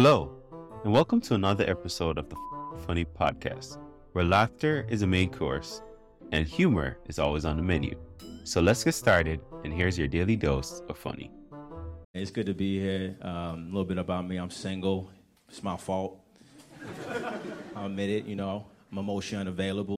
Hello, and welcome to another episode of the Funny Podcast, where laughter is a main course and humor is always on the menu. So let's get started, and here's your daily dose of funny. It's good to be here. Um, a little bit about me I'm single. It's my fault. I'll admit it, you know, I'm emotionally unavailable.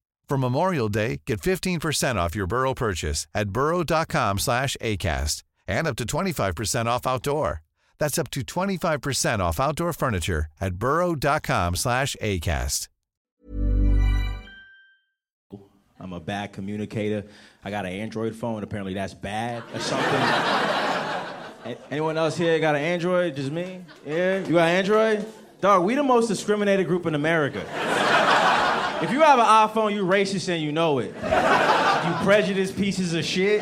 For Memorial Day, get 15% off your Burrow purchase at burrow.com slash ACAST and up to 25% off outdoor. That's up to 25% off outdoor furniture at burrow.com slash ACAST. I'm a bad communicator. I got an Android phone. Apparently, that's bad or something. Anyone else here got an Android? Just me? Yeah? You got Android? Dog, we the most discriminated group in America. If you have an iPhone, you racist and you know it. You prejudiced pieces of shit.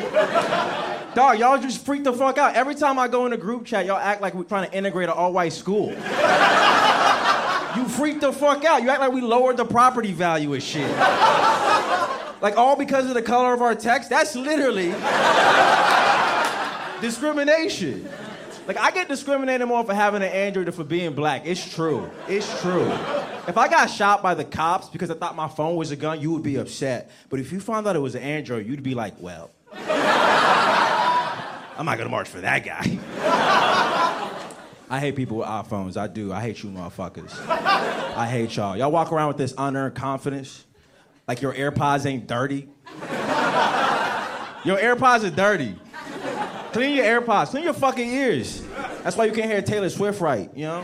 Dog, y'all just freak the fuck out. Every time I go in a group chat, y'all act like we're trying to integrate an all-white school. You freak the fuck out. You act like we lowered the property value of shit. Like all because of the color of our text? That's literally discrimination. Like I get discriminated more for having an Android than for being black. It's true. It's true. If I got shot by the cops because I thought my phone was a gun, you would be upset. But if you found out it was an Android, you'd be like, well, I'm not gonna march for that guy. I hate people with iPhones. I do. I hate you motherfuckers. I hate y'all. Y'all walk around with this unearned confidence. Like your AirPods ain't dirty. Your AirPods are dirty. Clean your AirPods. Clean your fucking ears. That's why you can't hear Taylor Swift right, you know?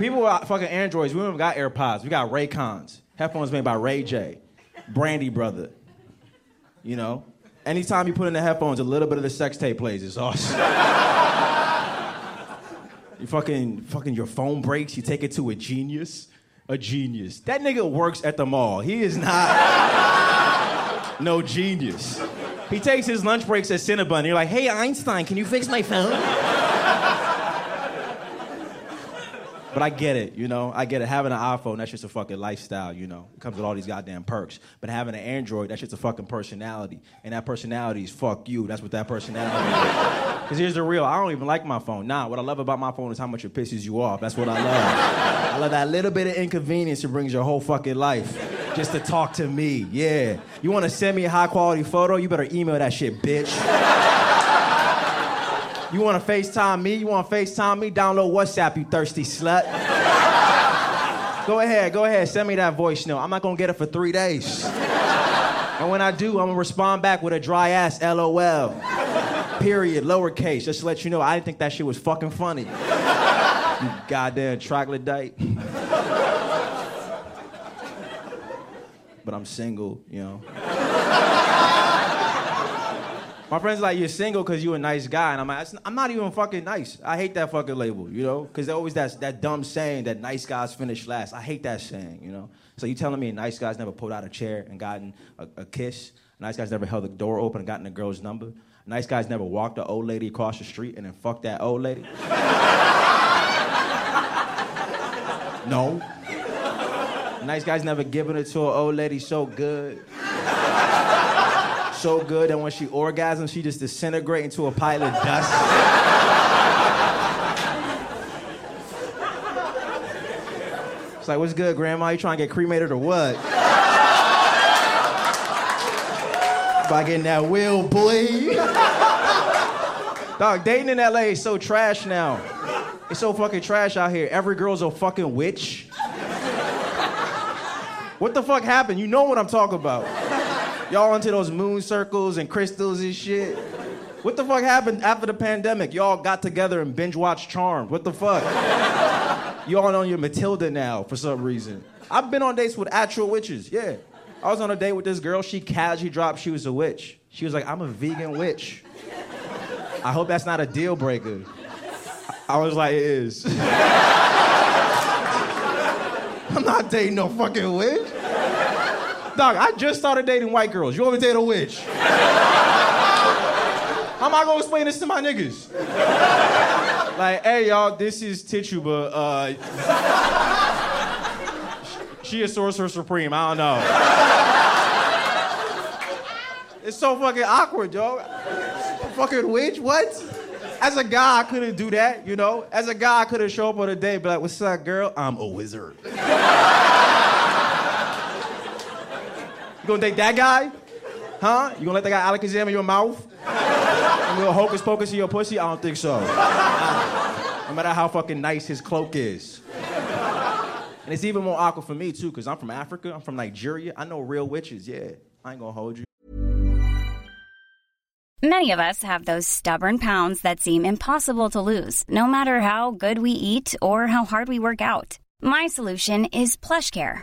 People are fucking Androids, we don't even got AirPods. We got Raycons. Headphones made by Ray J. Brandy Brother. You know? Anytime you put in the headphones, a little bit of the sex tape plays. It's awesome. you fucking, fucking, your phone breaks, you take it to a genius. A genius. That nigga works at the mall. He is not no genius. He takes his lunch breaks at Cinnabon. You're like, hey, Einstein, can you fix my phone? But I get it, you know. I get it. Having an iPhone, that's just a fucking lifestyle, you know. It comes with all these goddamn perks. But having an Android, that's just a fucking personality. And that personality is fuck you. That's what that personality is. Because here's the real I don't even like my phone. Nah, what I love about my phone is how much it pisses you off. That's what I love. I love that little bit of inconvenience it brings your whole fucking life. Just to talk to me, yeah. You want to send me a high quality photo? You better email that shit, bitch. You want to FaceTime me? You want to FaceTime me? Download WhatsApp, you thirsty slut. go ahead, go ahead, send me that voice note. I'm not gonna get it for three days. And when I do, I'm gonna respond back with a dry ass LOL. Period, lowercase, just to let you know I didn't think that shit was fucking funny. You goddamn troglodyte. but I'm single, you know. My friends like, you're single because you're a nice guy. And I'm like, I'm not even fucking nice. I hate that fucking label, you know? Because there's always that, that dumb saying that nice guys finish last. I hate that saying, you know? So you telling me a nice guy's never pulled out a chair and gotten a, a kiss? Nice guy's never held the door open and gotten a girl's number? Nice guy's never walked an old lady across the street and then fucked that old lady? No. Nice guys never giving it to an old lady so good. So good that when she orgasms, she just disintegrate into a pile of dust. It's like, what's good, Grandma? You trying to get cremated or what? By getting that will, boy. Dog, dating in LA is so trash now. It's so fucking trash out here. Every girl's a fucking witch. What the fuck happened? You know what I'm talking about. Y'all into those moon circles and crystals and shit. What the fuck happened after the pandemic? Y'all got together and binge watched Charmed. What the fuck? Y'all on your Matilda now for some reason. I've been on dates with actual witches, yeah. I was on a date with this girl. She casually dropped she was a witch. She was like, I'm a vegan witch. I hope that's not a deal breaker. I was like, it is. I'm not dating no fucking witch. Dog, I just started dating white girls. You want me to date a witch? How am I gonna explain this to my niggas? like, hey y'all, this is Tituba. Uh, she is sorcerer supreme. I don't know. it's so fucking awkward, yo. Fucking witch? What? As a guy, I couldn't do that, you know? As a guy, I couldn't show up on a date be like, what's up, girl? I'm a wizard. You gonna date that guy? Huh? You gonna let that guy Alakazam in your mouth? And little hocus pocus in your pussy? I don't think so. Uh, no matter how fucking nice his cloak is. And it's even more awkward for me, too, because I'm from Africa. I'm from Nigeria. I know real witches, yeah. I ain't gonna hold you. Many of us have those stubborn pounds that seem impossible to lose, no matter how good we eat or how hard we work out. My solution is PlushCare.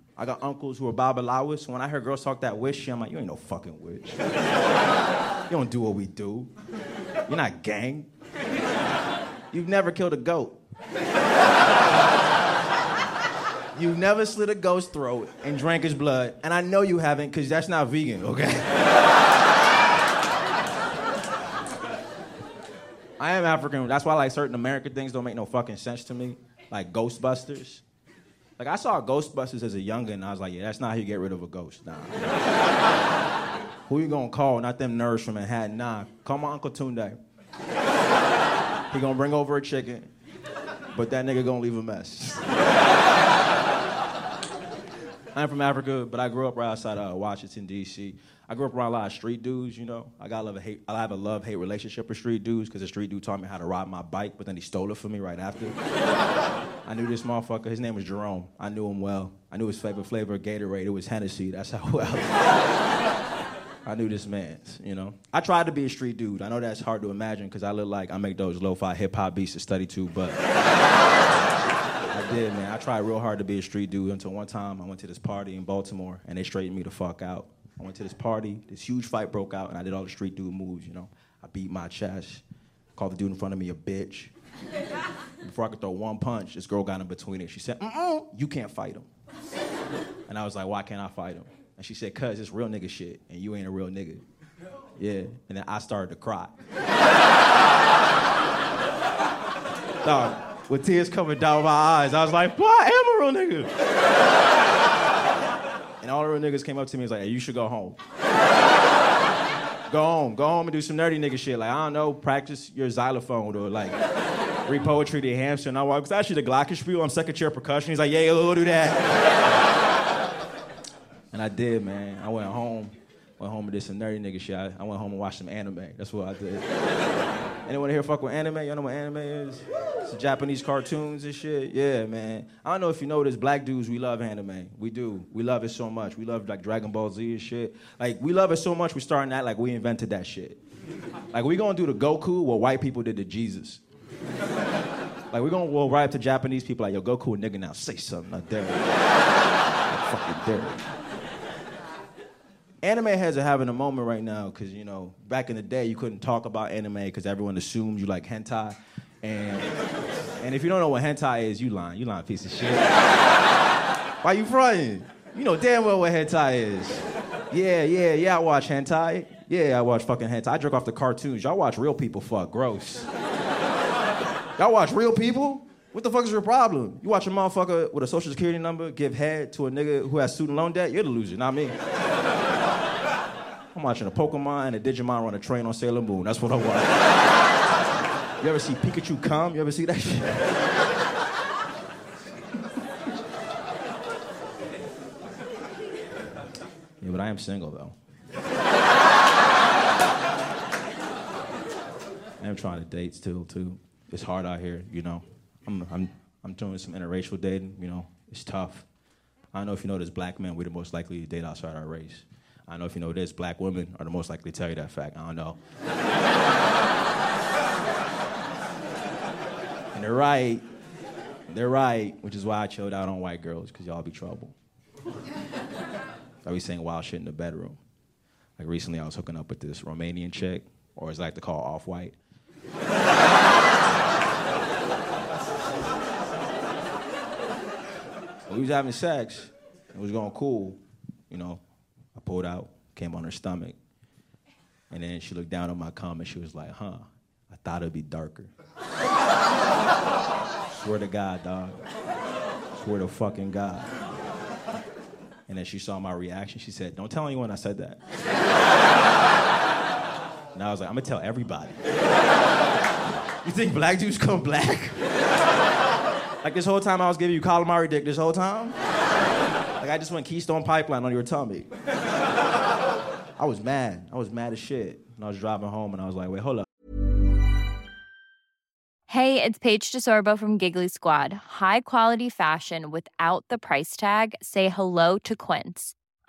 I got uncles who are babalawos. When I hear girls talk that witch shit, I'm like, you ain't no fucking witch. you don't do what we do. You're not gang. You've never killed a goat. You've never slit a goat's throat and drank his blood. And I know you haven't, because that's not vegan, okay? I am African. That's why like certain American things don't make no fucking sense to me. Like Ghostbusters. Like I saw Ghostbusters as a youngin', and I was like, yeah, that's not how you get rid of a ghost. Nah. Who you gonna call? Not them nerds from Manhattan. Nah. Call my Uncle Tunde. he gonna bring over a chicken, but that nigga gonna leave a mess. I'm from Africa, but I grew up right outside of Washington, D.C. I grew up around a lot of street dudes, you know. I got a love hate. I have a love hate relationship with street dudes because the street dude taught me how to ride my bike, but then he stole it from me right after. I knew this motherfucker. His name was Jerome. I knew him well. I knew his favorite flavor of Gatorade. It was Hennessy. That's how well. I knew this man, you know. I tried to be a street dude. I know that's hard to imagine because I look like I make those lo-fi hip-hop beats to study to, but I did, man. I tried real hard to be a street dude until one time I went to this party in Baltimore and they straightened me the fuck out. I went to this party, this huge fight broke out, and I did all the street dude moves, you know. I beat my chest, called the dude in front of me a bitch. Before I could throw one punch, this girl got in between it. She said, Mm-mm, you can't fight him. And I was like, why can't I fight him? And she said, cuz it's real nigga shit, and you ain't a real nigga. Yeah, and then I started to cry. Dog, with tears coming down my eyes, I was like, boy, I am a real nigga. and all the real niggas came up to me and was like, hey, you should go home. go home, go home and do some nerdy nigga shit. Like, I don't know, practice your xylophone or like read poetry to hamster. And I was actually the glockenspiel on second chair percussion. He's like, yeah, we'll do that. And I did, man. I went home, went home and did some nerdy nigga shit. I, went home and watched some anime. That's what I did. Anyone here fuck with anime? Y'all know what anime is? It's Japanese cartoons and shit. Yeah, man. I don't know if you know this, black dudes, we love anime. We do. We love it so much. We love like Dragon Ball Z and shit. Like we love it so much, we starting like we invented that shit. Like we gonna do the Goku what white people did to Jesus. Like we're gonna we'll write up to Japanese people like, yo, Goku a nigga now, say something, I dare you. I fucking dare you. Anime heads are having a moment right now because you know back in the day you couldn't talk about anime because everyone assumed you like hentai, and and if you don't know what hentai is, you lying, you lying piece of shit. Why you fronting? You know damn well what hentai is. Yeah, yeah, yeah. I watch hentai. Yeah, I watch fucking hentai. I jerk off the cartoons. Y'all watch real people fuck. Gross. Y'all watch real people? What the fuck is your problem? You watch a motherfucker with a social security number give head to a nigga who has student loan debt? You're the loser, not me. I'm watching a Pokemon and a Digimon run a train on Sailor Moon. That's what I watch. you ever see Pikachu come? You ever see that shit? yeah, but I am single though. I am trying to date still too. It's hard out here, you know. I'm, I'm, I'm doing some interracial dating, you know. It's tough. I don't know if you know this, black men, we're the most likely to date outside our race. I don't know if you know this, black women are the most likely to tell you that fact. I don't know. and they're right. They're right, which is why I chilled out on white girls, because y'all be trouble. I be saying wild shit in the bedroom. Like recently, I was hooking up with this Romanian chick, or as I like to call off white. We was having sex. It was going cool. You know, I pulled out, came on her stomach. And then she looked down on my cum and she was like, huh, I thought it'd be darker. Swear to God, dog. Swear to fucking God. And then she saw my reaction. She said, Don't tell anyone I said that. and I was like, I'm gonna tell everybody. you think black dudes come black? Like this whole time I was giving you calamari dick this whole time? like I just went Keystone Pipeline on your tummy. I was mad. I was mad as shit. And I was driving home and I was like, wait, hold up. Hey, it's Paige DeSorbo from Giggly Squad. High quality fashion without the price tag. Say hello to Quince.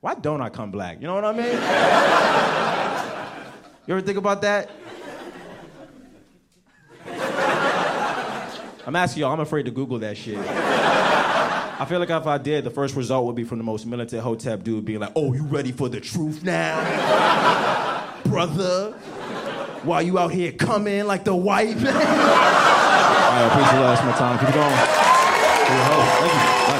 Why don't I come black? You know what I mean? you ever think about that? I'm asking y'all, I'm afraid to Google that shit. I feel like if I did, the first result would be from the most militant hotep dude being like, oh, you ready for the truth now? Brother? While you out here coming like the white man? All right, appreciate you last my time. Keep it going. Thank you.